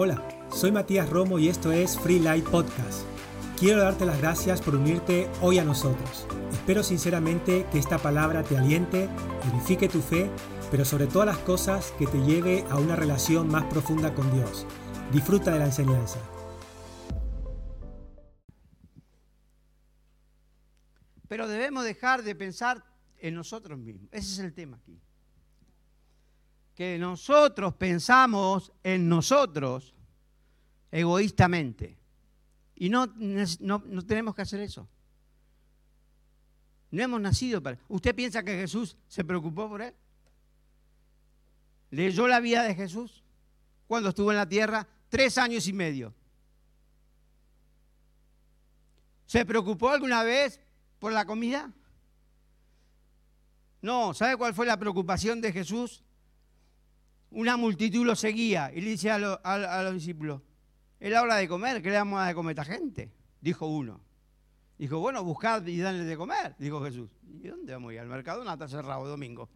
Hola, soy Matías Romo y esto es Free Light Podcast. Quiero darte las gracias por unirte hoy a nosotros. Espero sinceramente que esta palabra te aliente, edifique tu fe, pero sobre todas las cosas que te lleve a una relación más profunda con Dios. Disfruta de la enseñanza. Pero debemos dejar de pensar en nosotros mismos. Ese es el tema aquí que nosotros pensamos en nosotros egoístamente. Y no, no, tenemos que hacer eso. No hemos nacido para... ¿Usted piensa que Jesús se preocupó por él? ¿Leyó la vida de Jesús cuando estuvo en la tierra? Tres años y medio. ¿Se preocupó alguna vez por la comida? No, ¿sabe cuál fue la preocupación de Jesús? una multitud lo seguía y le dice a, los discípulos, es la hora de comer, ¿qué le damos a de comer a esta gente? Dijo uno. Dijo, bueno, buscad y danle de comer, dijo Jesús. ¿Y dónde vamos a ir? Al mercado no está cerrado domingo.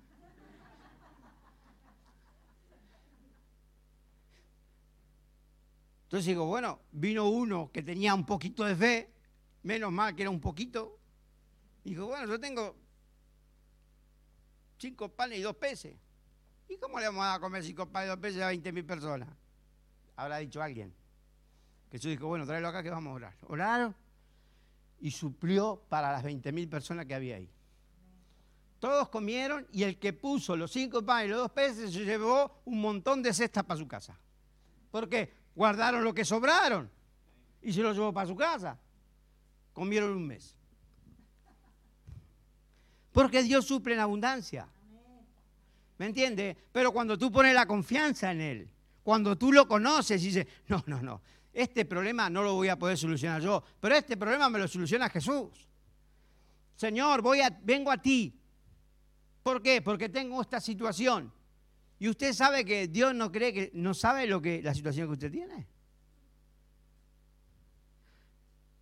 Entonces digo, bueno, vino uno que tenía un poquito de fe, menos mal que era un poquito. Dijo, bueno, yo tengo cinco panes y dos peces. ¿Y cómo le vamos a comer cinco panes dos peces a 20 mil personas? Habrá dicho alguien. Jesús dijo, bueno, tráelo acá que vamos a orar. Oraron y suplió para las 20 mil personas que había ahí. Todos comieron y el que puso los cinco panes y los dos peces se llevó un montón de cestas para su casa. ¿Por qué? Guardaron lo que sobraron y se lo llevó para su casa. Comieron un mes. Porque Dios suple en abundancia. ¿Me entiendes? Pero cuando tú pones la confianza en Él, cuando tú lo conoces y dices, no, no, no, este problema no lo voy a poder solucionar yo, pero este problema me lo soluciona Jesús. Señor, voy a, vengo a ti. ¿Por qué? Porque tengo esta situación. Y usted sabe que Dios no cree que no sabe lo que la situación que usted tiene.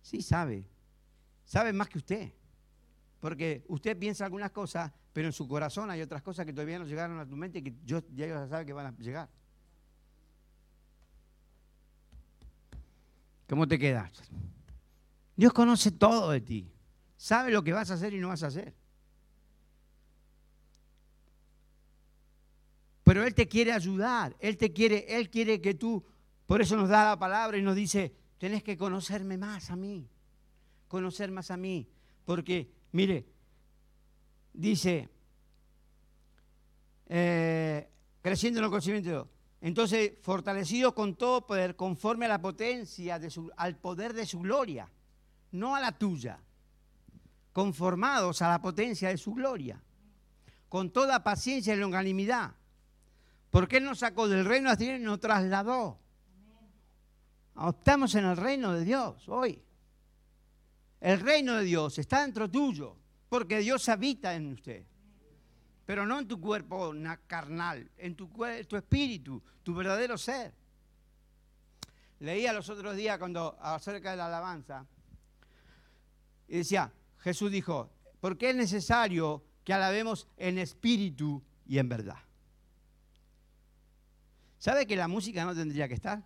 Sí sabe. Sabe más que usted. Porque usted piensa algunas cosas pero en su corazón hay otras cosas que todavía no llegaron a tu mente y que yo, ya saben que van a llegar. ¿Cómo te quedas? Dios conoce todo de ti. Sabe lo que vas a hacer y no vas a hacer. Pero Él te quiere ayudar. Él te quiere, Él quiere que tú, por eso nos da la palabra y nos dice, tenés que conocerme más a mí. Conocer más a mí. Porque, mire, dice, eh, creciendo en el conocimiento de Dios. Entonces, fortalecidos con todo poder, conforme a la potencia, de su, al poder de su gloria, no a la tuya, conformados a la potencia de su gloria, con toda paciencia y longanimidad, porque Él nos sacó del reino de y nos trasladó. Estamos en el reino de Dios hoy. El reino de Dios está dentro tuyo. Porque Dios habita en usted. Pero no en tu cuerpo carnal, en tu, tu espíritu, tu verdadero ser. Leía los otros días cuando acerca de la alabanza y decía, Jesús dijo, porque es necesario que alabemos en espíritu y en verdad. ¿Sabe que la música no tendría que estar?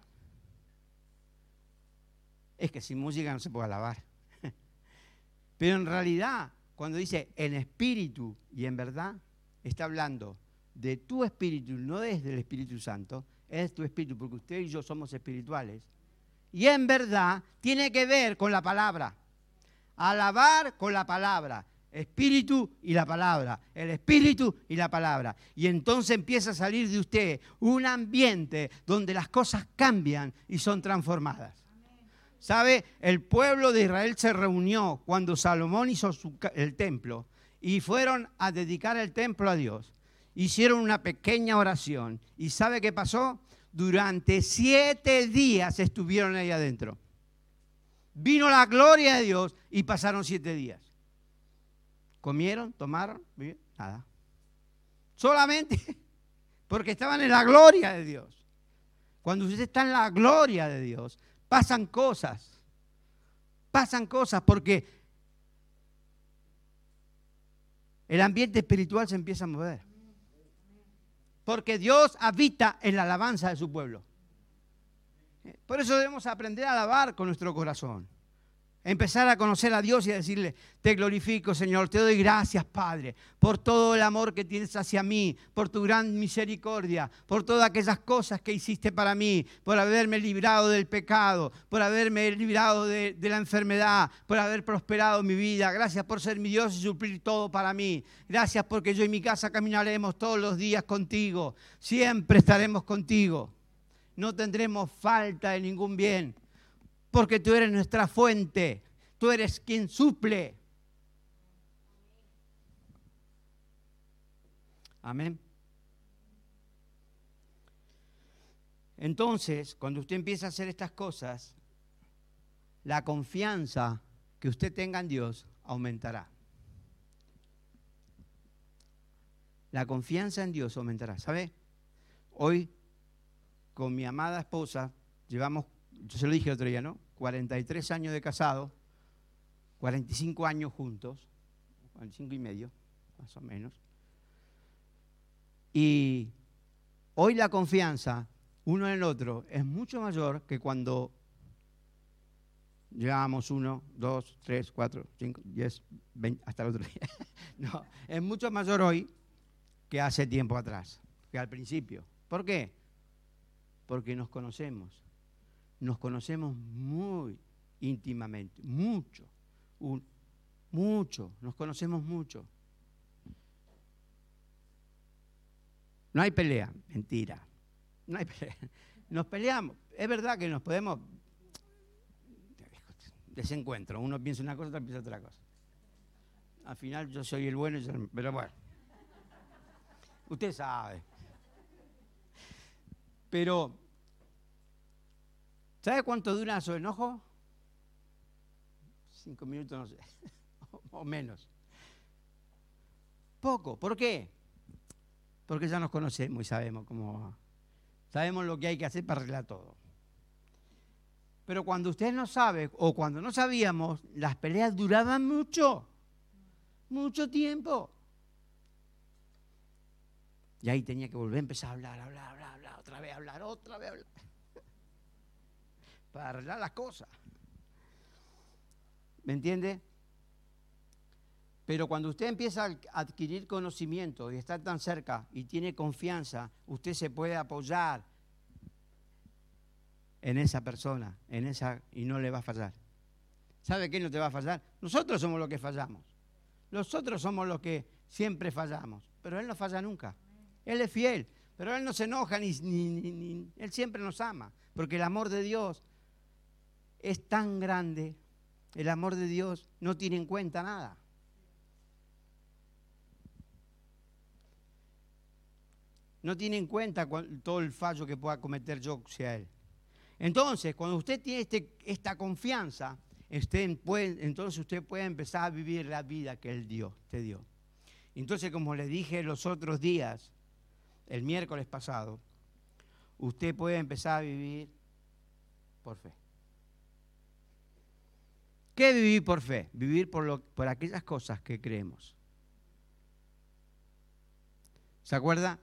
Es que sin música no se puede alabar. Pero en realidad cuando dice en espíritu y en verdad, está hablando de tu espíritu, no es del Espíritu Santo, es tu espíritu, porque usted y yo somos espirituales. Y en verdad tiene que ver con la palabra. Alabar con la palabra. Espíritu y la palabra. El espíritu y la palabra. Y entonces empieza a salir de usted un ambiente donde las cosas cambian y son transformadas. ¿Sabe? El pueblo de Israel se reunió cuando Salomón hizo el templo y fueron a dedicar el templo a Dios. Hicieron una pequeña oración. ¿Y sabe qué pasó? Durante siete días estuvieron ahí adentro. Vino la gloria de Dios y pasaron siete días. ¿Comieron? ¿Tomaron? Nada. Solamente porque estaban en la gloria de Dios. Cuando usted está en la gloria de Dios, pasan cosas. Pasan cosas porque el ambiente espiritual se empieza a mover. Porque Dios habita en la alabanza de su pueblo. Por eso debemos aprender a alabar con nuestro corazón. Empezar a conocer a Dios y a decirle, te glorifico Señor, te doy gracias Padre, por todo el amor que tienes hacia mí, por tu gran misericordia, por todas aquellas cosas que hiciste para mí, por haberme librado del pecado, por haberme librado de, de la enfermedad, por haber prosperado mi vida. Gracias por ser mi Dios y suplir todo para mí. Gracias porque yo y mi casa caminaremos todos los días contigo. Siempre estaremos contigo. No tendremos falta de ningún bien porque tú eres nuestra fuente, tú eres quien suple. Amén. Entonces, cuando usted empieza a hacer estas cosas, la confianza que usted tenga en Dios aumentará. La confianza en Dios aumentará. ¿Sabe? Hoy, con mi amada esposa, llevamos, yo se lo dije otro día, ¿no? 43 años de casado, 45 años juntos, 45 y medio, más o menos. Y hoy la confianza uno en el otro es mucho mayor que cuando llevábamos uno, dos, tres, cuatro, cinco, diez, veinte, hasta el otro día. no, es mucho mayor hoy que hace tiempo atrás, que al principio. ¿Por qué? Porque nos conocemos nos conocemos muy íntimamente, mucho, mucho, nos conocemos mucho. No hay pelea, mentira. No hay pelea. Nos peleamos. Es verdad que nos podemos desencuentro. Uno piensa una cosa, otro piensa otra cosa. Al final yo soy el bueno, pero bueno. Usted sabe. Pero ¿Sabe cuánto dura su enojo? Cinco minutos, no sé, o menos. Poco. ¿Por qué? Porque ya nos conocemos y sabemos cómo. Sabemos lo que hay que hacer para arreglar todo. Pero cuando usted no sabe, o cuando no sabíamos, las peleas duraban mucho. Mucho tiempo. Y ahí tenía que volver a empezar a hablar, hablar, hablar, hablar, otra vez hablar, otra vez hablar para arreglar las cosas. ¿Me entiende? Pero cuando usted empieza a adquirir conocimiento y estar tan cerca y tiene confianza, usted se puede apoyar en esa persona, en esa y no le va a fallar. ¿Sabe quién no te va a fallar? Nosotros somos los que fallamos. Nosotros somos los que siempre fallamos, pero él no falla nunca. Él es fiel, pero él no se enoja ni, ni él siempre nos ama, porque el amor de Dios es tan grande, el amor de Dios no tiene en cuenta nada. No tiene en cuenta todo el fallo que pueda cometer yo hacia Él. Entonces, cuando usted tiene este, esta confianza, entonces usted puede empezar a vivir la vida que Él dio, te dio. Entonces, como le dije los otros días, el miércoles pasado, usted puede empezar a vivir por fe. ¿Qué vivir por fe? Vivir por, lo, por aquellas cosas que creemos. ¿Se acuerda?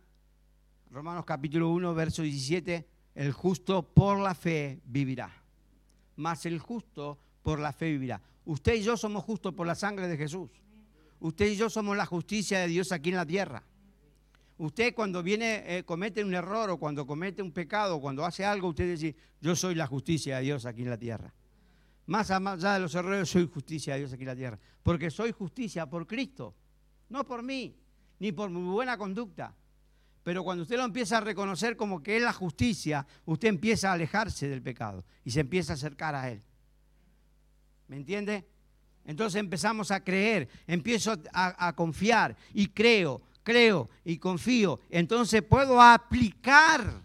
Romanos capítulo 1, verso 17, el justo por la fe vivirá. Más el justo por la fe vivirá. Usted y yo somos justos por la sangre de Jesús. Usted y yo somos la justicia de Dios aquí en la tierra. Usted cuando viene, eh, comete un error o cuando comete un pecado, cuando hace algo, usted dice, yo soy la justicia de Dios aquí en la tierra. Más allá de los errores, soy justicia de Dios aquí en la tierra. Porque soy justicia por Cristo, no por mí, ni por mi buena conducta. Pero cuando usted lo empieza a reconocer como que es la justicia, usted empieza a alejarse del pecado y se empieza a acercar a Él. ¿Me entiende? Entonces empezamos a creer, empiezo a, a confiar y creo, creo y confío. Entonces puedo aplicar,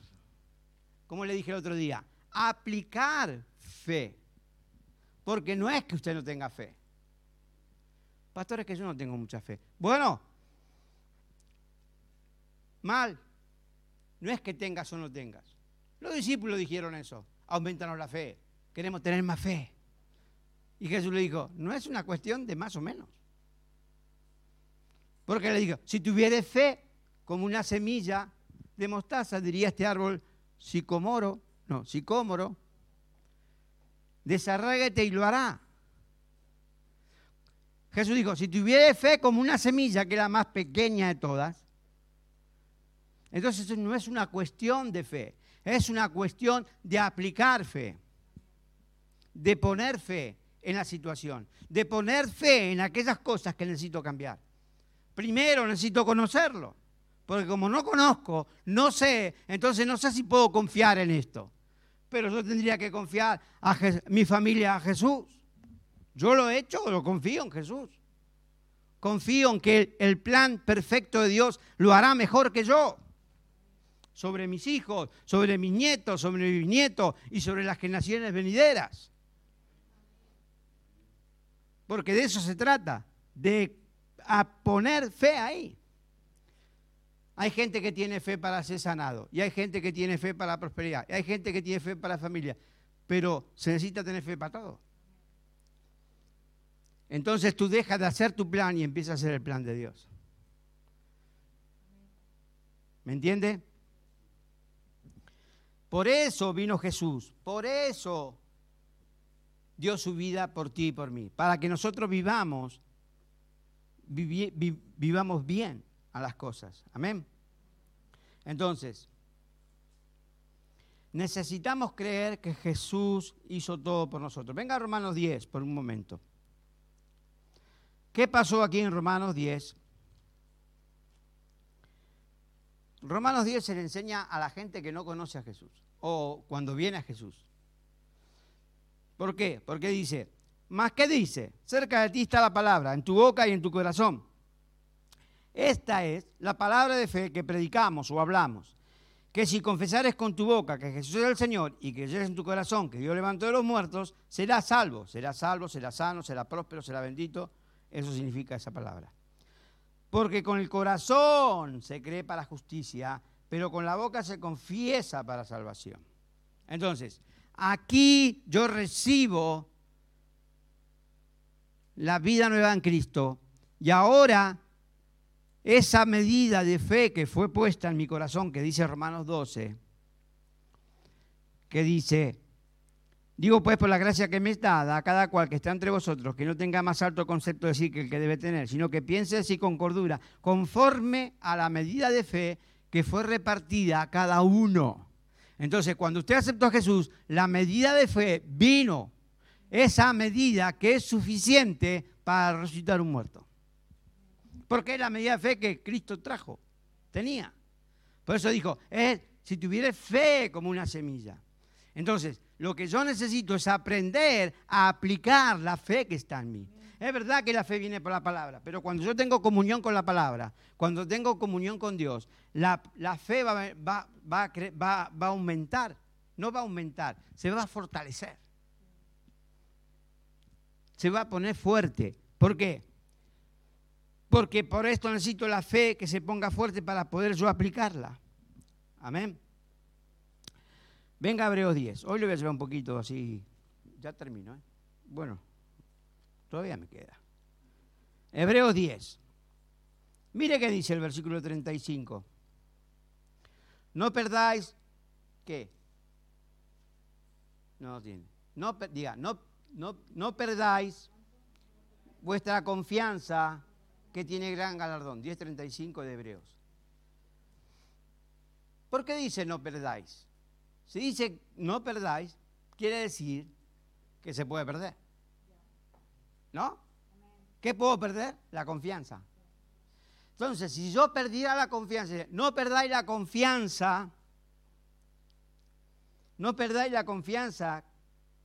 como le dije el otro día, aplicar fe. Porque no es que usted no tenga fe. Pastor, es que yo no tengo mucha fe. Bueno, mal. No es que tengas o no tengas. Los discípulos dijeron eso. Aumentanos la fe. Queremos tener más fe. Y Jesús le dijo, no es una cuestión de más o menos. Porque le dijo, si tuvieres fe como una semilla de mostaza, diría este árbol sicomoro, no, sicómoro, desarráigate y lo hará. Jesús dijo, si tuviera fe como una semilla, que es la más pequeña de todas, entonces no es una cuestión de fe, es una cuestión de aplicar fe, de poner fe en la situación, de poner fe en aquellas cosas que necesito cambiar. Primero necesito conocerlo, porque como no conozco, no sé, entonces no sé si puedo confiar en esto. Pero yo tendría que confiar a mi familia a Jesús. Yo lo he hecho, lo confío en Jesús. Confío en que el plan perfecto de Dios lo hará mejor que yo. Sobre mis hijos, sobre mis nietos, sobre mis nietos y sobre las generaciones venideras. Porque de eso se trata, de poner fe ahí. Hay gente que tiene fe para ser sanado, y hay gente que tiene fe para la prosperidad, y hay gente que tiene fe para la familia, pero se necesita tener fe para todo. Entonces tú dejas de hacer tu plan y empiezas a hacer el plan de Dios. ¿Me entiende? Por eso vino Jesús, por eso dio su vida por ti y por mí, para que nosotros vivamos, vivamos bien a las cosas. Amén. Entonces, necesitamos creer que Jesús hizo todo por nosotros. Venga a Romanos 10 por un momento. ¿Qué pasó aquí en Romanos 10? Romanos 10 se le enseña a la gente que no conoce a Jesús o cuando viene a Jesús. ¿Por qué? Porque dice, ¿más qué dice? Cerca de ti está la palabra, en tu boca y en tu corazón. Esta es la palabra de fe que predicamos o hablamos. Que si confesares con tu boca que Jesús es el Señor y que creyeres en tu corazón que Dios levantó de los muertos, serás salvo, serás salvo, serás sano, serás próspero, serás bendito eso significa esa palabra. Porque con el corazón se cree para justicia, pero con la boca se confiesa para salvación. Entonces, aquí yo recibo la vida nueva en Cristo y ahora esa medida de fe que fue puesta en mi corazón, que dice Romanos 12, que dice, Digo pues por la gracia que me es dada a cada cual que está entre vosotros, que no tenga más alto concepto de sí que el que debe tener, sino que piense así con cordura, conforme a la medida de fe que fue repartida a cada uno. Entonces, cuando usted aceptó a Jesús, la medida de fe vino, esa medida que es suficiente para resucitar un muerto. Porque es la medida de fe que Cristo trajo, tenía. Por eso dijo, es si tuviera fe como una semilla. Entonces, lo que yo necesito es aprender a aplicar la fe que está en mí. Es verdad que la fe viene por la palabra, pero cuando yo tengo comunión con la palabra, cuando tengo comunión con Dios, la, fe va, va, va, a aumentar, no va a aumentar, se va a fortalecer. Se va a poner fuerte. ¿Por qué? Porque por esto necesito la fe que se ponga fuerte para poder yo aplicarla. Amén. Venga Hebreos 10. Hoy le voy a llevar un poquito así. Ya termino. ¿eh? Bueno, todavía me queda. Hebreos 10. Mire qué dice el versículo 35. No perdáis, ¿qué? No tiene. No, diga, no, no, no perdáis vuestra confianza que tiene gran galardón. 10.35 de Hebreos. ¿Por qué dice no perdáis? Si dice no perdáis, quiere decir que se puede perder. ¿No? ¿Qué puedo perder? La confianza. Entonces, si yo perdiera la confianza, no perdáis la confianza, no perdáis la confianza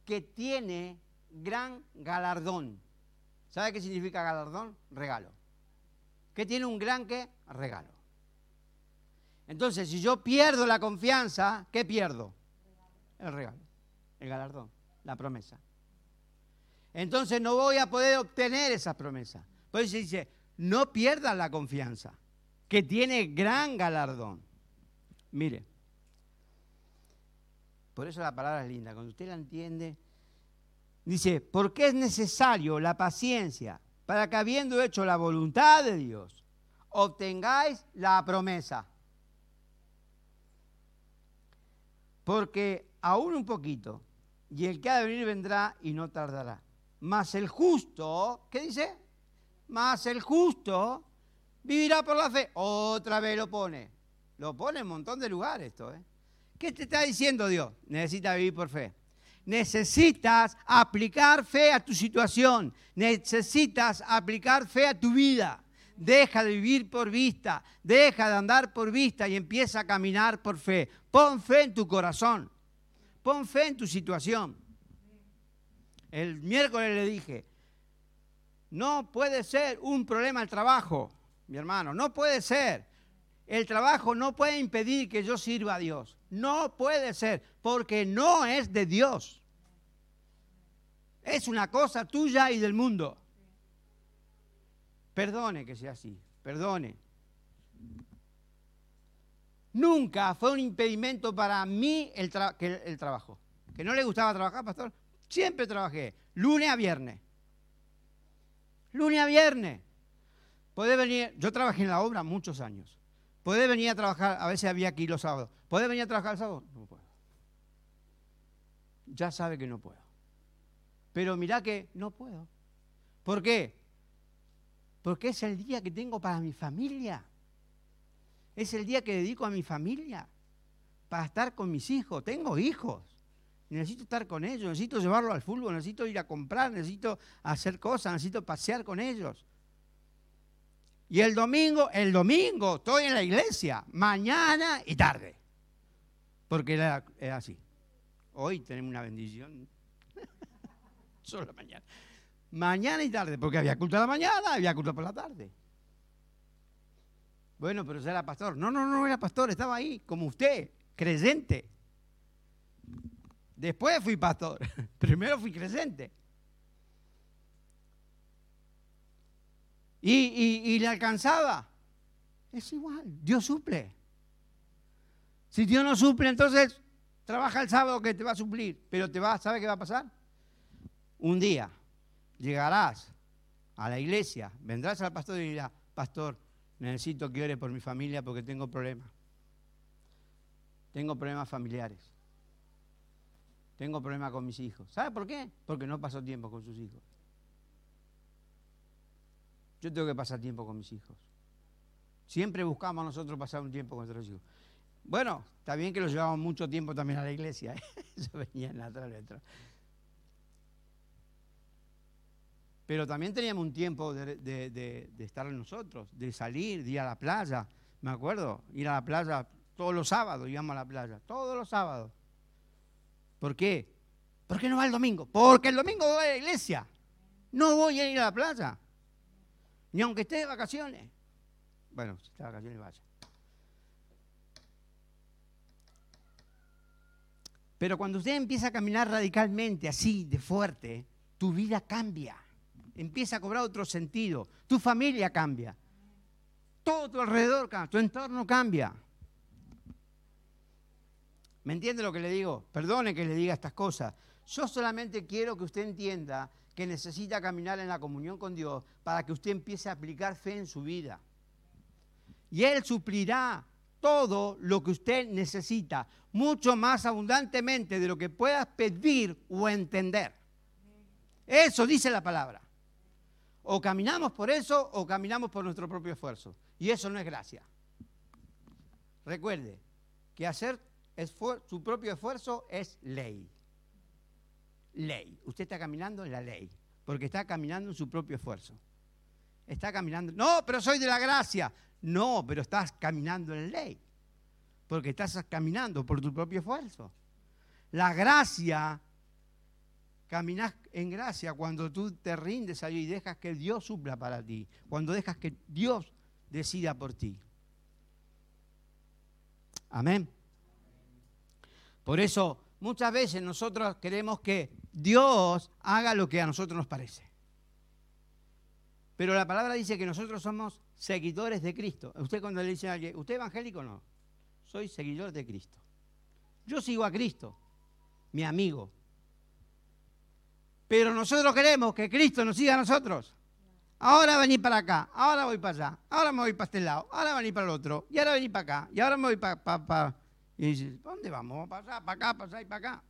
que tiene gran galardón. ¿Sabe qué significa galardón? Regalo. ¿Qué tiene un gran qué? Regalo. Entonces, si yo pierdo la confianza, ¿qué pierdo? El regalo, el galardón, la promesa. Entonces no voy a poder obtener esa promesa. Por eso dice, no pierdas la confianza, que tiene gran galardón. Mire, por eso la palabra es linda, cuando usted la entiende, dice, porque es necesario la paciencia para que habiendo hecho la voluntad de Dios, obtengáis la promesa. Porque aún un poquito, y el que ha de venir vendrá y no tardará. Mas el justo, ¿qué dice? Mas el justo vivirá por la fe. Otra vez lo pone. Lo pone en un montón de lugares esto. ¿eh? ¿Qué te está diciendo Dios? Necesita vivir por fe. Necesitas aplicar fe a tu situación. Necesitas aplicar fe a tu vida. Deja de vivir por vista. Deja de andar por vista y empieza a caminar por fe. Pon fe en tu corazón. Pon fe en tu situación. El miércoles le dije, no puede ser un problema el trabajo, mi hermano, no puede ser. El trabajo no puede impedir que yo sirva a Dios. No puede ser, porque no es de Dios. Es una cosa tuya y del mundo. Perdone que sea así, perdone. Nunca fue un impedimento para mí el, trabajo. ¿Que no le gustaba trabajar, pastor? Siempre trabajé, lunes a viernes. Lunes a viernes. Podés venir, yo trabajé en la obra muchos años. ¿Podés venir a trabajar? A veces había aquí los sábados. ¿Podés venir a trabajar el sábado? No puedo. Ya sabe que no puedo. Pero mirá que no puedo. ¿Por qué? Porque es el día que tengo para mi familia. Es el día que dedico a mi familia. Para estar con mis hijos. Tengo hijos. Necesito estar con ellos. Necesito llevarlos al fútbol. Necesito ir a comprar. Necesito hacer cosas. Necesito pasear con ellos. Y el domingo, el domingo estoy en la iglesia, mañana y tarde. Porque era, así. Hoy tenemos una bendición. Solo mañana. Mañana y tarde, porque había culto a la mañana, había culto por la tarde. Bueno, pero ya era pastor. No, no, no era pastor, estaba ahí, como usted, creyente. Después fui pastor. Primero fui creyente. y, le alcanzaba. Es igual, Dios suple. Si Dios no suple, entonces trabaja el sábado que te va a suplir, pero te va, ¿sabe qué va a pasar? Un día llegarás a la iglesia, vendrás al pastor y dirás, pastor, necesito que ore por mi familia porque tengo problemas. Tengo problemas familiares. Tengo problemas con mis hijos. ¿Sabe por qué? Porque no pasó tiempo con sus hijos. Yo tengo que pasar tiempo con mis hijos. Siempre buscamos nosotros pasar un tiempo con nuestros hijos. Bueno, está bien que los llevamos mucho tiempo también a la iglesia. ¿eh? Eso venía en la. Pero también teníamos un tiempo de, de, estar nosotros, de salir, de ir a la playa. Me acuerdo, ir a la playa todos los sábados, íbamos a la playa, todos los sábados. ¿Por qué? ¿Por qué no va el domingo? Porque el domingo voy a la iglesia. No voy a ir a la playa. Ni aunque esté de vacaciones. Bueno, si está de vacaciones, vaya. Pero cuando usted empieza a caminar radicalmente, así, de fuerte, tu vida cambia. Empieza a cobrar otro sentido. Tu familia cambia. Todo tu alrededor cambia. Tu entorno cambia. ¿Me entiende lo que le digo? Perdone que le diga estas cosas. Yo solamente quiero que usted entienda que necesita caminar en la comunión con Dios para que usted empiece a aplicar fe en su vida. Y Él suplirá todo lo que usted necesita, mucho más abundantemente de lo que puedas pedir o entender. Eso dice la palabra. O caminamos por eso o caminamos por nuestro propio esfuerzo. Y eso no es gracia. Recuerde que hacer su propio esfuerzo es ley ley. Usted está caminando en la ley, porque está caminando en su propio esfuerzo. Está caminando, no, pero soy de la gracia. No, pero estás caminando en ley, porque estás caminando por tu propio esfuerzo. La gracia, caminas en gracia cuando tú te rindes a Dios y dejas que Dios supla para ti, cuando dejas que Dios decida por ti. Amén. Por eso muchas veces nosotros queremos que Dios haga lo que a nosotros nos parece. Pero la palabra dice que nosotros somos seguidores de Cristo. Usted cuando le dice a alguien, ¿usted evangélico no? Soy seguidor de Cristo. Yo sigo a Cristo, mi amigo. Pero nosotros queremos que Cristo nos siga a nosotros. Ahora vení para acá, ahora voy para allá, ahora me voy para este lado, ahora vení para el otro, y ahora vení para acá, y ahora me voy para... Y dice, ¿dónde vamos? Vamos para allá, para acá, para allá y para acá.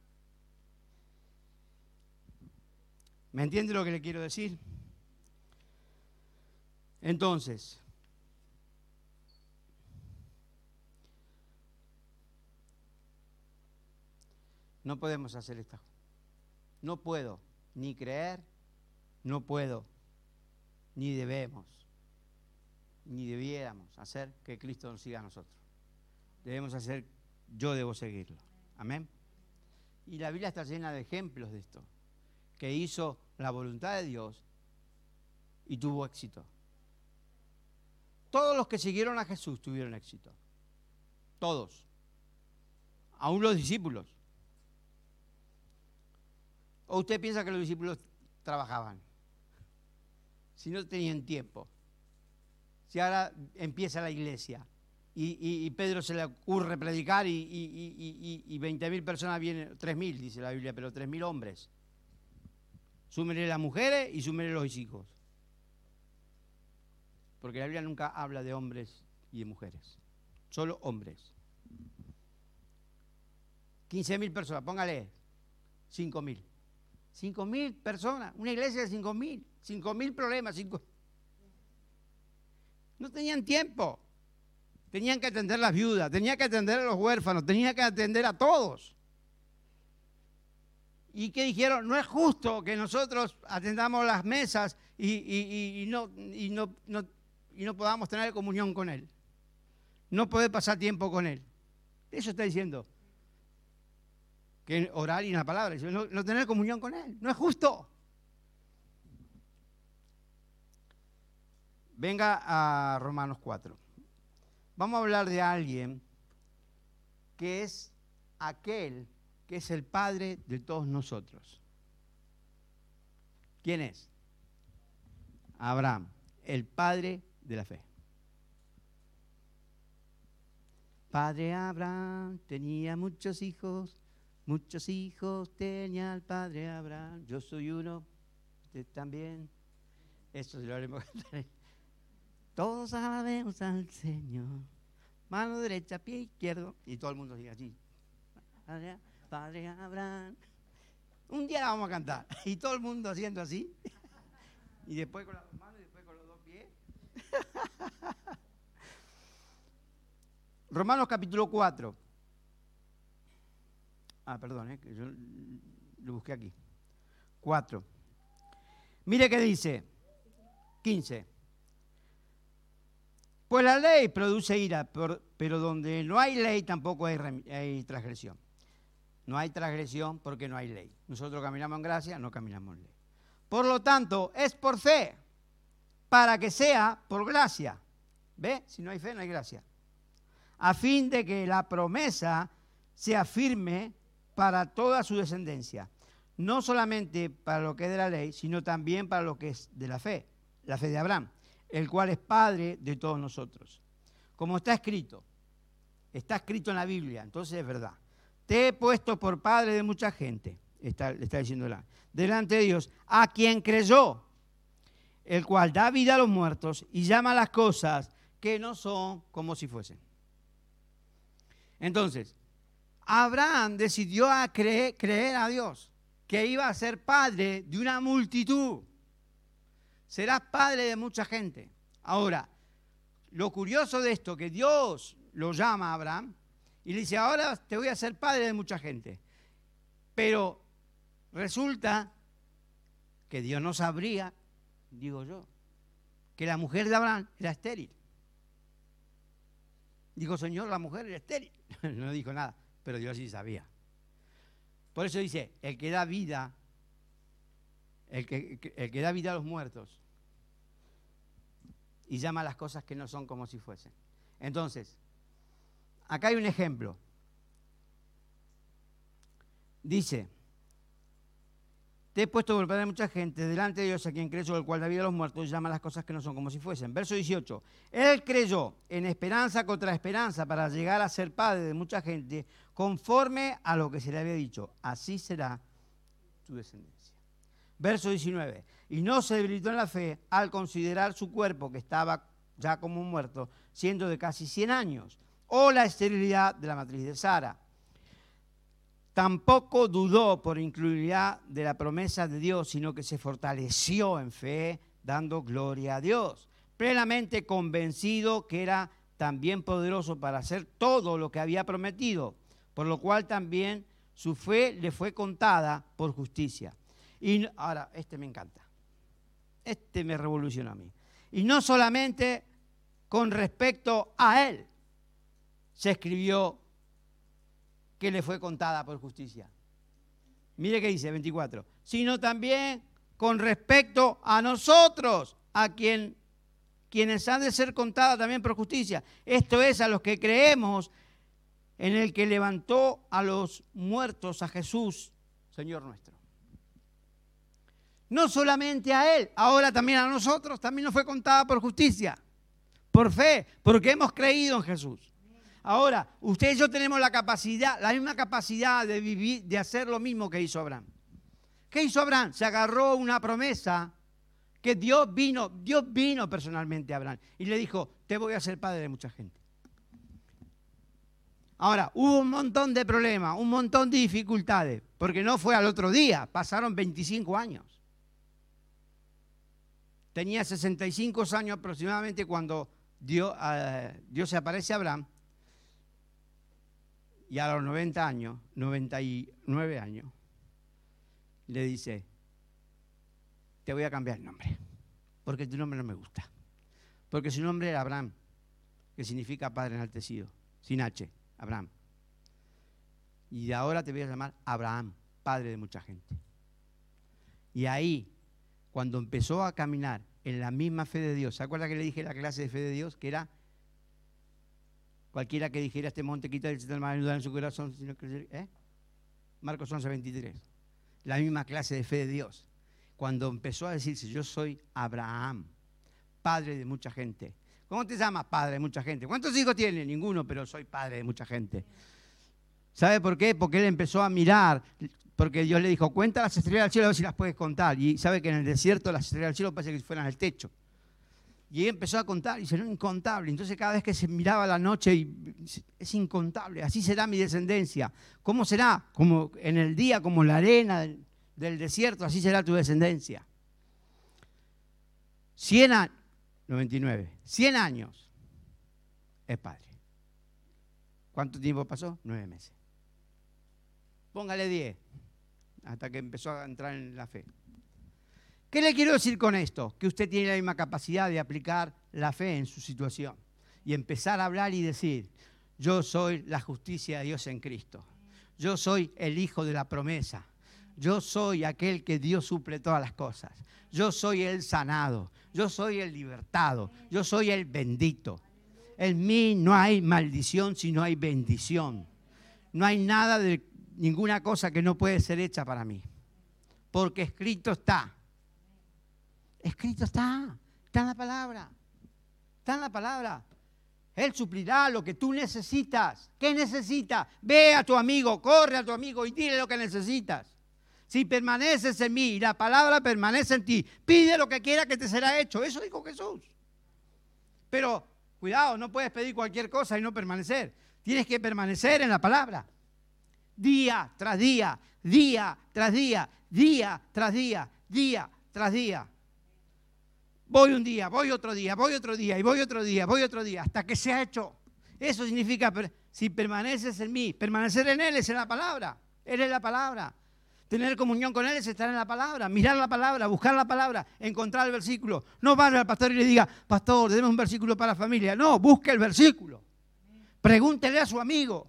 ¿Me entiende lo que le quiero decir? Entonces, no podemos hacer esto. No puedo ni creer, no puedo, ni debemos, ni debiéramos hacer que Cristo nos siga a nosotros. Debemos hacer, yo debo seguirlo. Amén. Y la Biblia está llena de ejemplos de esto, que hizo la voluntad de Dios y tuvo éxito. Todos los que siguieron a Jesús tuvieron éxito. Todos. Aún los discípulos. ¿O usted piensa que los discípulos trabajaban? Si no tenían tiempo. Si ahora empieza la iglesia y, Pedro se le ocurre predicar y, y, y 20.000 personas vienen, 3.000 dice la Biblia, pero 3.000 hombres. Súmenle las mujeres y súmenle los hijos. Porque la Biblia nunca habla de hombres y de mujeres. Solo hombres. 15.000 personas, póngale 5.000. 5.000 personas, una iglesia de 5.000. 5.000 problemas. No tenían tiempo. Tenían que atender a las viudas, tenían que atender a los huérfanos, tenían que atender a todos. ¿Y qué dijeron? No es justo que nosotros atendamos las mesas y, no, no, y no podamos tener comunión con Él. No poder pasar tiempo con Él. Eso está diciendo. Que orar y una palabra, no, no tener comunión con Él. No es justo. Venga a Romanos 4. Vamos a hablar de alguien que es aquel que es el Padre de todos nosotros. ¿Quién es? Abraham, el Padre de la fe. Padre Abraham tenía muchos hijos, muchos hijos tenía el padre Abraham. Yo soy uno, usted también. Eso se lo haremos Todos sabemos al Señor. Mano derecha, pie izquierdo. Y todo el mundo sigue así. Padre Abraham. Un día la vamos a cantar. Y todo el mundo haciendo así. Y después con las manos y después con los dos pies. Romanos capítulo 4. Ah, perdón, eh, lo busqué aquí. 4. Mire qué dice. 15. Pues la ley produce ira, pero donde no hay ley tampoco hay, transgresión. No hay transgresión porque no hay ley. Nosotros caminamos en gracia, no caminamos en ley. Por lo tanto, es por fe, para que sea por gracia. ¿Ve? Si no hay fe, no hay gracia. A fin de que la promesa sea firme para toda su descendencia. No solamente para lo que es de la ley, sino también para lo que es de la fe, la fe de Abraham el cual es Padre de todos nosotros. Como está escrito, está escrito en la Biblia, entonces es verdad. Te he puesto por Padre de mucha gente, está, está diciendo la, delante de Dios, a quien creyó, el cual da vida a los muertos y llama a las cosas que no son como si fuesen. Entonces, Abraham decidió a creer, a Dios, que iba a ser padre de una multitud serás padre de mucha gente. Ahora, lo curioso de esto, que Dios lo llama a Abraham y le dice, ahora te voy a ser padre de mucha gente. Pero resulta que Dios no sabría, digo yo, que la mujer de Abraham era estéril. Dijo, Señor, la mujer era estéril. no dijo nada, pero Dios sí sabía. Por eso dice, el que da vida, el que, el que da vida a los muertos, y llama a las cosas que no son como si fuesen. Entonces, acá hay un ejemplo. Dice, te he puesto por padre mucha gente delante de Dios a quien creyó, el cual da vida a los muertos llama las cosas que no son como si fuesen. Verso 18. Él creyó en esperanza contra esperanza para llegar a ser padre de mucha gente, conforme a lo que se le había dicho. Así será tu descendencia. Verso 19 y no se debilitó en la fe al considerar su cuerpo, que estaba ya como muerto, siendo de casi 100 años, o la esterilidad de la matriz de Sara. Tampoco dudó por incluirá de la promesa de Dios, sino que se fortaleció en fe, dando gloria a Dios, plenamente convencido que era también poderoso para hacer todo lo que había prometido, por lo cual también su fe le fue contada por justicia. Y ahora, este me encanta. Este me revoluciona a mí. Y no solamente con respecto a él se escribió que le fue contada por justicia. Mire qué dice 24. Sino también con respecto a nosotros, a quien, quienes han de ser contadas también por justicia. Esto es a los que creemos en el que levantó a los muertos a Jesús, Señor nuestro. No solamente a Él, ahora también a nosotros, también nos fue contada por justicia, por fe, porque hemos creído en Jesús. Ahora, usted y yo tenemos la capacidad, la misma capacidad de vivir, de hacer lo mismo que hizo Abraham. ¿Qué hizo Abraham? Se agarró una promesa que Dios vino, Dios vino personalmente a Abraham y le dijo, te voy a ser padre de mucha gente. Ahora, hubo un montón de problemas, un montón de dificultades, porque no fue al otro día, pasaron 25 años. Tenía 65 años aproximadamente cuando Dios, eh, Dios se aparece a Abraham y a los 90 años, 99 años, le dice, te voy a cambiar el nombre, porque tu nombre no me gusta. Porque su nombre era Abraham, que significa padre enaltecido, sin H, Abraham. Y de ahora te voy a llamar Abraham, padre de mucha gente. Y ahí, cuando empezó a caminar en la misma fe de Dios, ¿se acuerda que le dije la clase de fe de Dios? Que era Cualquiera que dijera este monte quita el ayudar en su corazón, ¿eh? Marcos 11, 23. La misma clase de fe de Dios. Cuando empezó a decirse, yo soy Abraham, padre de mucha gente. ¿Cómo te llamas? Padre de mucha gente. ¿Cuántos hijos tiene? Ninguno, pero soy padre de mucha gente. ¿Sabe por qué? Porque él empezó a mirar, porque Dios le dijo, cuenta las estrellas del cielo a ver si las puedes contar. Y sabe que en el desierto las estrellas del cielo parece que fueran al techo. Y empezó a contar y será incontable. Entonces cada vez que se miraba la noche, y, es incontable, así será mi descendencia. ¿Cómo será? Como en el día, como la arena del, desierto, así será tu descendencia. 100 años, 99, 100 años es padre. ¿Cuánto tiempo pasó? Nueve meses. Póngale 10, hasta que empezó a entrar en la fe. ¿Qué le quiero decir con esto? Que usted tiene la misma capacidad de aplicar la fe en su situación y empezar a hablar y decir, yo soy la justicia de Dios en Cristo. Yo soy el hijo de la promesa. Yo soy aquel que Dios suple todas las cosas. Yo soy el sanado. Yo soy el libertado. Yo soy el bendito. En mí no hay maldición, sino hay bendición. No hay nada de ninguna cosa que no puede ser hecha para mí. Porque escrito está Escrito está, está en la palabra, está en la palabra. Él suplirá lo que tú necesitas. ¿Qué necesitas? Ve a tu amigo, corre a tu amigo y dile lo que necesitas. Si permaneces en mí y la palabra permanece en ti, pide lo que quiera que te será hecho. Eso dijo Jesús. Pero cuidado, no puedes pedir cualquier cosa y no permanecer. Tienes que permanecer en la palabra. Día tras día, día tras día, día tras día, día tras día. Voy un día, voy otro día, voy otro día, y voy otro día, voy otro día, hasta que se ha hecho. Eso significa, si permaneces en mí, permanecer en Él es en la palabra. Él es la palabra. Tener comunión con Él es estar en la palabra, mirar la palabra, buscar la palabra, encontrar el versículo. No vaya al pastor y le diga, pastor, deme un versículo para la familia. No, busque el versículo. Pregúntele a su amigo.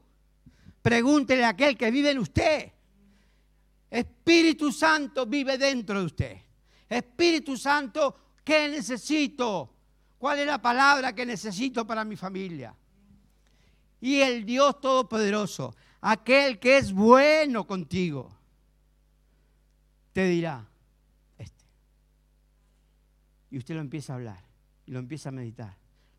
Pregúntele a aquel que vive en usted. Espíritu Santo vive dentro de usted. Espíritu Santo ¿Qué necesito? ¿Cuál es la palabra que necesito para mi familia? Y el Dios Todopoderoso, aquel que es bueno contigo, te dirá, este. Y usted lo empieza a hablar, y lo empieza a meditar,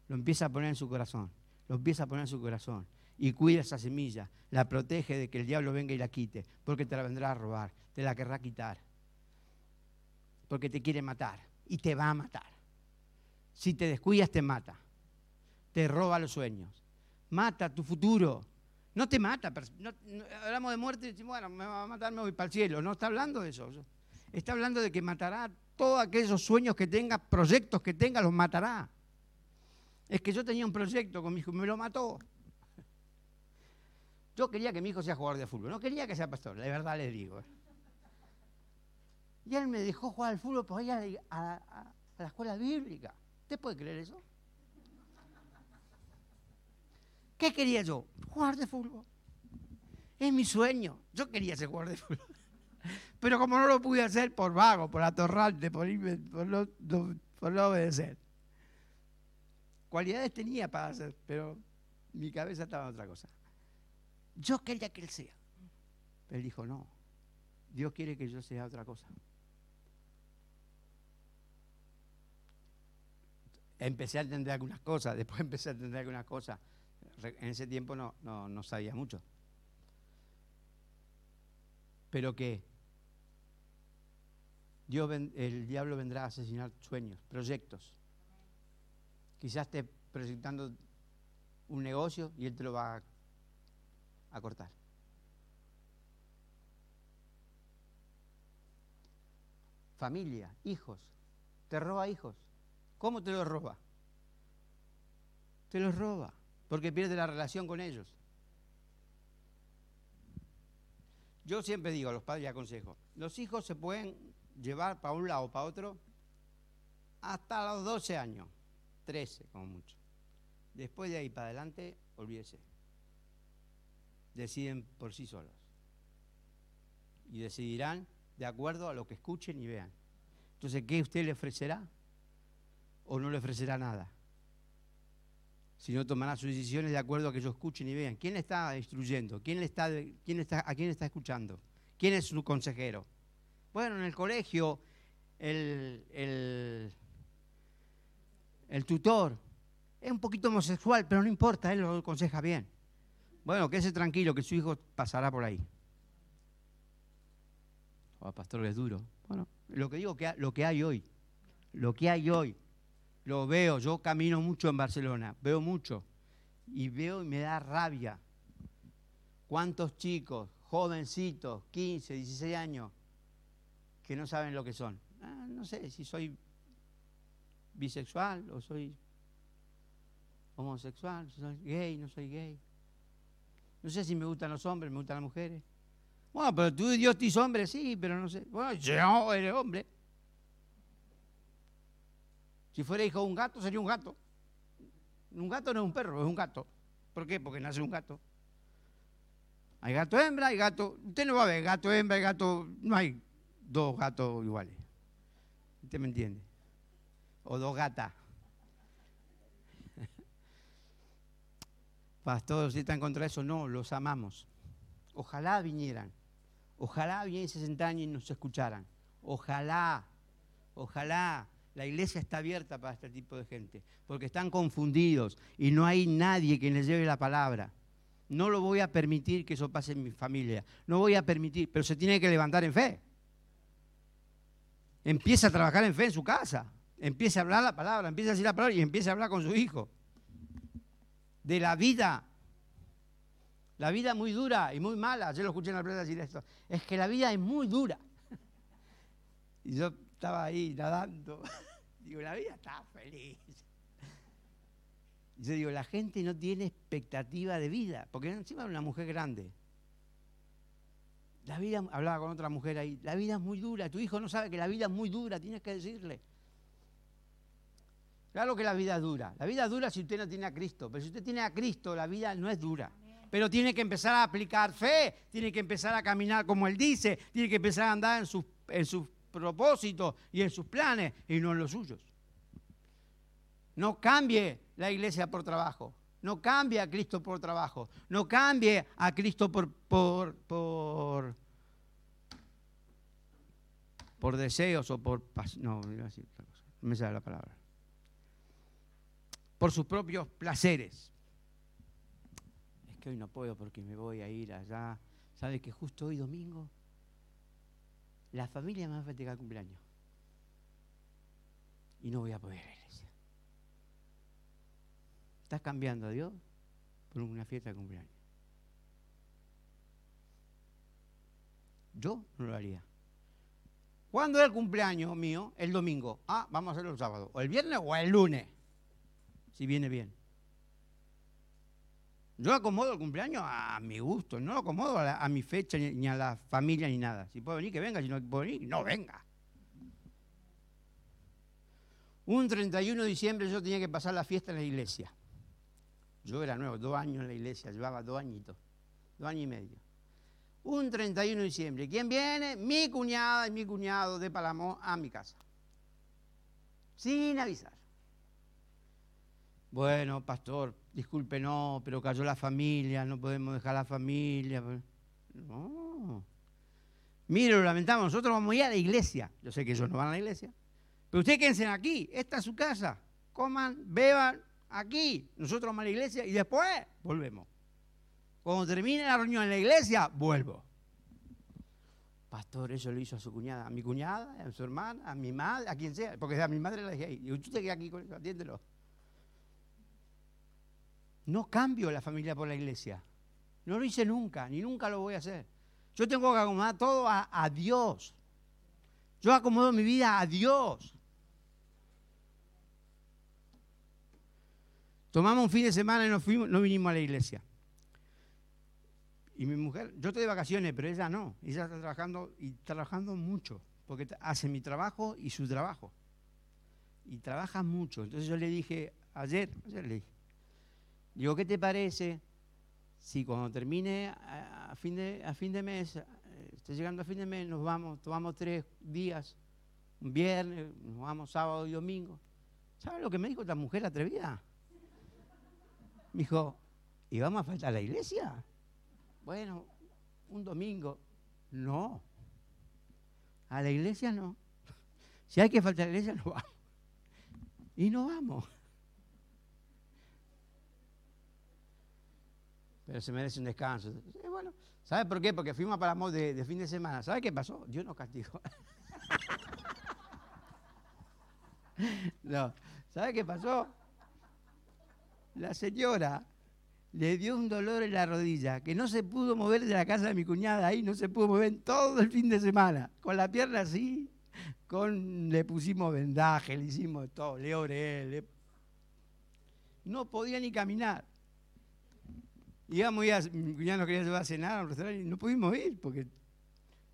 lo empieza a poner en su corazón, lo empieza a poner en su corazón. Y cuida esa semilla, la protege de que el diablo venga y la quite, porque te la vendrá a robar, te la querrá quitar, porque te quiere matar y te va a matar. Si te descuidas, te mata. Te roba los sueños. Mata tu futuro. No te mata. hablamos de muerte y decimos, bueno, me va a matar, me voy para el cielo. No está hablando de eso. Está hablando de que matará todos aquellos sueños que tenga, proyectos que tenga, los matará. Es que yo tenía un proyecto con mi hijo, me lo mató. Yo quería que mi hijo sea jugador de fútbol, no quería que sea pastor, de verdad le digo. Y él me dejó jugar al fútbol por ir a, a la escuela bíblica. ¿Usted puede creer eso? ¿Qué quería yo? Jugar de fútbol. Es mi sueño. Yo quería ser jugador de fútbol. Pero como no lo pude hacer por vago, por atorrante, por, por, no, por no obedecer. Cualidades tenía para hacer, pero mi cabeza estaba en otra cosa. Yo quería que él sea. Pero él dijo, no, Dios quiere que yo sea otra cosa. Empecé a entender algunas cosas, después empecé a entender algunas cosas. En ese tiempo no, no, sabía mucho. Pero que Dios, el diablo vendrá a asesinar sueños, proyectos. Quizás esté proyectando un negocio y él te lo va a a cortar. Familia, hijos. Te roba hijos. ¿Cómo te los roba? Te los roba porque pierde la relación con ellos. Yo siempre digo a los padres y aconsejo, los hijos se pueden llevar para un lado o para otro hasta los 12 años, 13 como mucho. Después de ahí para adelante, olvídese deciden por sí solos. Y decidirán de acuerdo a lo que escuchen y vean. Entonces, ¿qué usted le ofrecerá? ¿O no le ofrecerá nada? Si no tomará sus decisiones de acuerdo a que ellos escuchen y vean. ¿Quién le está instruyendo? ¿Quién le está, quién está, ¿A quién está escuchando? ¿Quién es su consejero? Bueno, en el colegio, el, el, el tutor es un poquito homosexual, pero no importa, él lo aconseja bien. Bueno, quédese tranquilo que su hijo pasará por ahí. Oh, pastor, es duro. Bueno, lo que digo, que lo que hay hoy, lo que hay hoy, lo veo, yo camino mucho en Barcelona, veo mucho, y veo y me da rabia. ¿Cuántos chicos, jovencitos, 15, 16 años, que no saben lo que son? Ah, no sé si soy bisexual o soy homosexual, soy gay, no soy gay. No sé si me gustan los hombres, me gustan las mujeres. Bueno, pero tú Dios te hizo hombre, sí, pero no sé. Bueno, yo eres hombre. Si fuera hijo de un gato, sería un gato. Un gato no es un perro, es un gato. ¿Por qué? Porque nace un gato. Hay gato hembra, hay gato. Usted no va a ver gato hembra, hay gato. No hay dos gatos iguales. ¿Usted me entiende? O dos gatas. Pastor, ¿usted está en contra eso? No, los amamos. Ojalá vinieran. Ojalá viniesen 60 años y nos escucharan. Ojalá, ojalá. La iglesia está abierta para este tipo de gente, porque están confundidos y no hay nadie que les lleve la palabra. No lo voy a permitir que eso pase en mi familia. No voy a permitir, pero se tiene que levantar en fe. Empieza a trabajar en fe en su casa. Empieza a hablar la palabra, empieza a decir la palabra y empieza a hablar con su hijo de la vida. La vida es muy dura y muy mala. Yo lo escuché en la prensa decir esto. Es que la vida es muy dura. Y yo estaba ahí nadando. Digo, la vida está feliz. Y yo digo, la gente no tiene expectativa de vida, porque encima es una mujer grande. La vida, hablaba con otra mujer ahí, la vida es muy dura, tu hijo no sabe que la vida es muy dura, tienes que decirle. Claro que la vida es dura. La vida es dura si usted no tiene a Cristo. Pero si usted tiene a Cristo, la vida no es dura. Pero tiene que empezar a aplicar fe, tiene que empezar a caminar como Él dice, tiene que empezar a andar en sus, en sus propósitos y en sus planes y no en los suyos. No cambie la iglesia por trabajo. No cambie a Cristo por trabajo. No cambie a Cristo por, por, por, deseos o por... No, no me sale la palabra por sus propios placeres. Es que hoy no puedo porque me voy a ir allá. ¿Sabe que justo hoy domingo la familia me va a festejar cumpleaños. Y no voy a poder ir a la iglesia. Estás cambiando a Dios por una fiesta de cumpleaños. Yo no lo haría. ¿Cuándo es el cumpleaños mío? El domingo. Ah, vamos a hacerlo el sábado. O el viernes o el lunes. Si viene bien. Yo acomodo el cumpleaños a mi gusto, no lo acomodo a, mi fecha ni, a la familia ni nada. Si puede venir, que venga, si no puede venir, no venga. Un 31 de diciembre yo tenía que pasar la fiesta en la iglesia. Yo era nuevo, dos años en la iglesia, llevaba dos añitos, dos años y medio. Un 31 de diciembre, ¿quién viene? Mi cuñada y mi cuñado de Palamó a mi casa. Sin avisar. Bueno, pastor, disculpe, no, pero cayó la familia, no podemos dejar la familia. No. Mire, lo lamentamos, nosotros vamos a ir a la iglesia. Yo sé que ellos no van a la iglesia. Pero ustedes quédense aquí, esta es su casa. Coman, beban aquí. Nosotros vamos a la iglesia y después volvemos. Cuando termine la reunión en la iglesia, vuelvo. Pastor, eso lo hizo a su cuñada, a mi cuñada, a su hermana, a mi madre, a quien sea, porque a mi madre la dejé ahí. Y usted queda aquí, atiéndelo. No cambio la familia por la iglesia. No lo hice nunca, ni nunca lo voy a hacer. Yo tengo que acomodar todo a, a Dios. Yo acomodo mi vida a Dios. Tomamos un fin de semana y fuimos, no vinimos a la iglesia. Y mi mujer, yo estoy de vacaciones, pero ella no. Ella está trabajando y trabajando mucho, porque hace mi trabajo y su trabajo. Y trabaja mucho. Entonces yo le dije, ayer, ayer le dije, digo, ¿qué te parece si cuando termine a fin de, a fin de mes, eh, esté llegando a fin de mes, nos vamos, tomamos tres días, un viernes, nos vamos sábado y domingo? ¿Sabes lo que me dijo esta mujer atrevida? Me dijo, ¿y vamos a faltar a la iglesia? Bueno, un domingo. No. A la iglesia no. Si hay que faltar a la iglesia, no vamos. Y no vamos. Pero se merece un descanso. bueno, ¿sabe por qué? Porque fuimos para amor de, de fin de semana. ¿Sabe qué pasó? Dios nos castigó. no. ¿Sabe qué pasó? la señora le dio un dolor en la rodilla, que no se pudo mover de la casa de mi cuñada ahí, no se pudo mover todo el fin de semana, con la pierna así, con, le pusimos vendaje, le hicimos todo, le oré, no podía ni caminar. Íbamos a, mi cuñada nos quería llevar a cenar a un restaurante y no pudimos ir, porque,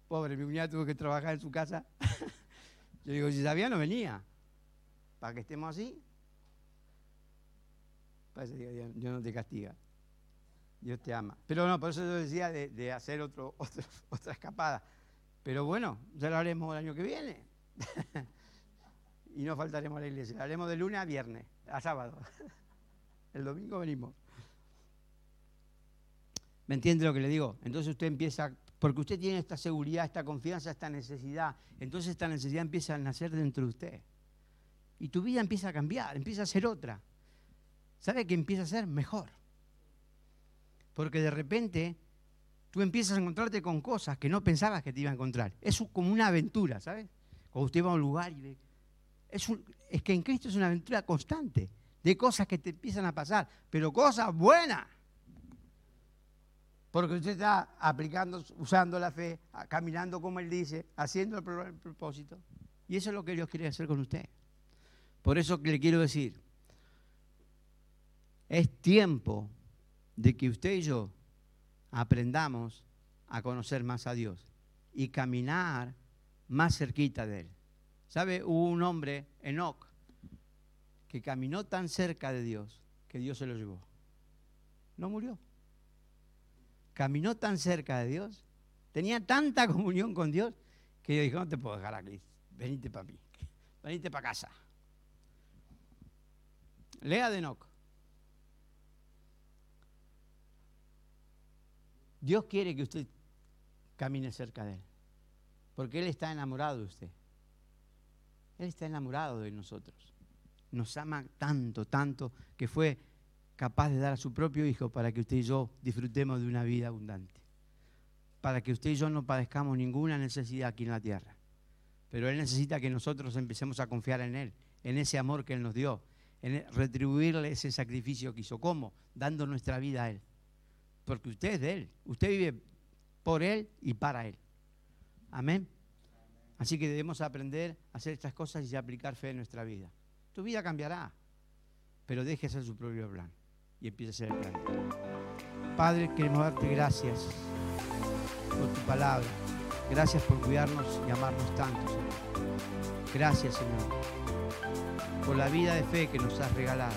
pobre, mi cuñada tuvo que trabajar en su casa. Yo digo, si sabía no venía, para que estemos así. Dios, no te castiga. Dios te ama. Pero no, por eso yo decía de, hacer otro, otra escapada. Pero bueno, ya lo haremos el año que viene. y no faltaremos a la iglesia. Lo haremos de lunes a viernes, a sábado. el domingo venimos. ¿Me entiende lo que le digo? Entonces usted empieza, porque usted tiene esta seguridad, esta confianza, esta necesidad. Entonces esta necesidad empieza a nacer dentro de usted. Y tu vida empieza a cambiar, empieza a ser otra. ¿sabe qué empieza a ser? Mejor. Porque de repente tú empiezas a encontrarte con cosas que no pensabas que te iba a encontrar. Es como una aventura, ¿sabes? Cuando usted va a un lugar y ve... Es, es que en Cristo es una aventura constante de cosas que te empiezan a pasar, pero cosas buenas. Porque usted está aplicando, usando la fe, caminando como Él dice, haciendo el propósito. Y eso es lo que Dios quiere hacer con usted. Por eso le quiero decir, es tiempo de que usted y yo aprendamos a conocer más a Dios y caminar más cerquita de Él. ¿Sabe? Hubo un hombre, Enoch, que caminó tan cerca de Dios que Dios se lo llevó. No murió. Caminó tan cerca de Dios, tenía tanta comunión con Dios, que yo dije, no te puedo dejar aquí, venite para mí, venite para casa. Lea de Enoch. Dios quiere que usted camine cerca de Él, porque Él está enamorado de usted. Él está enamorado de nosotros. Nos ama tanto, tanto, que fue capaz de dar a su propio Hijo para que usted y yo disfrutemos de una vida abundante. Para que usted y yo no padezcamos ninguna necesidad aquí en la tierra. Pero Él necesita que nosotros empecemos a confiar en Él, en ese amor que Él nos dio, en retribuirle ese sacrificio que hizo. ¿Cómo? Dando nuestra vida a Él porque usted es de Él. Usted vive por Él y para Él. Amén. Así que debemos aprender a hacer estas cosas y aplicar fe en nuestra vida. Tu vida cambiará, pero hacer su propio plan y empiece a hacer el plan. Padre, queremos darte gracias por tu palabra. Gracias por cuidarnos y amarnos tanto, Señor. Gracias, Señor, por la vida de fe que nos has regalado.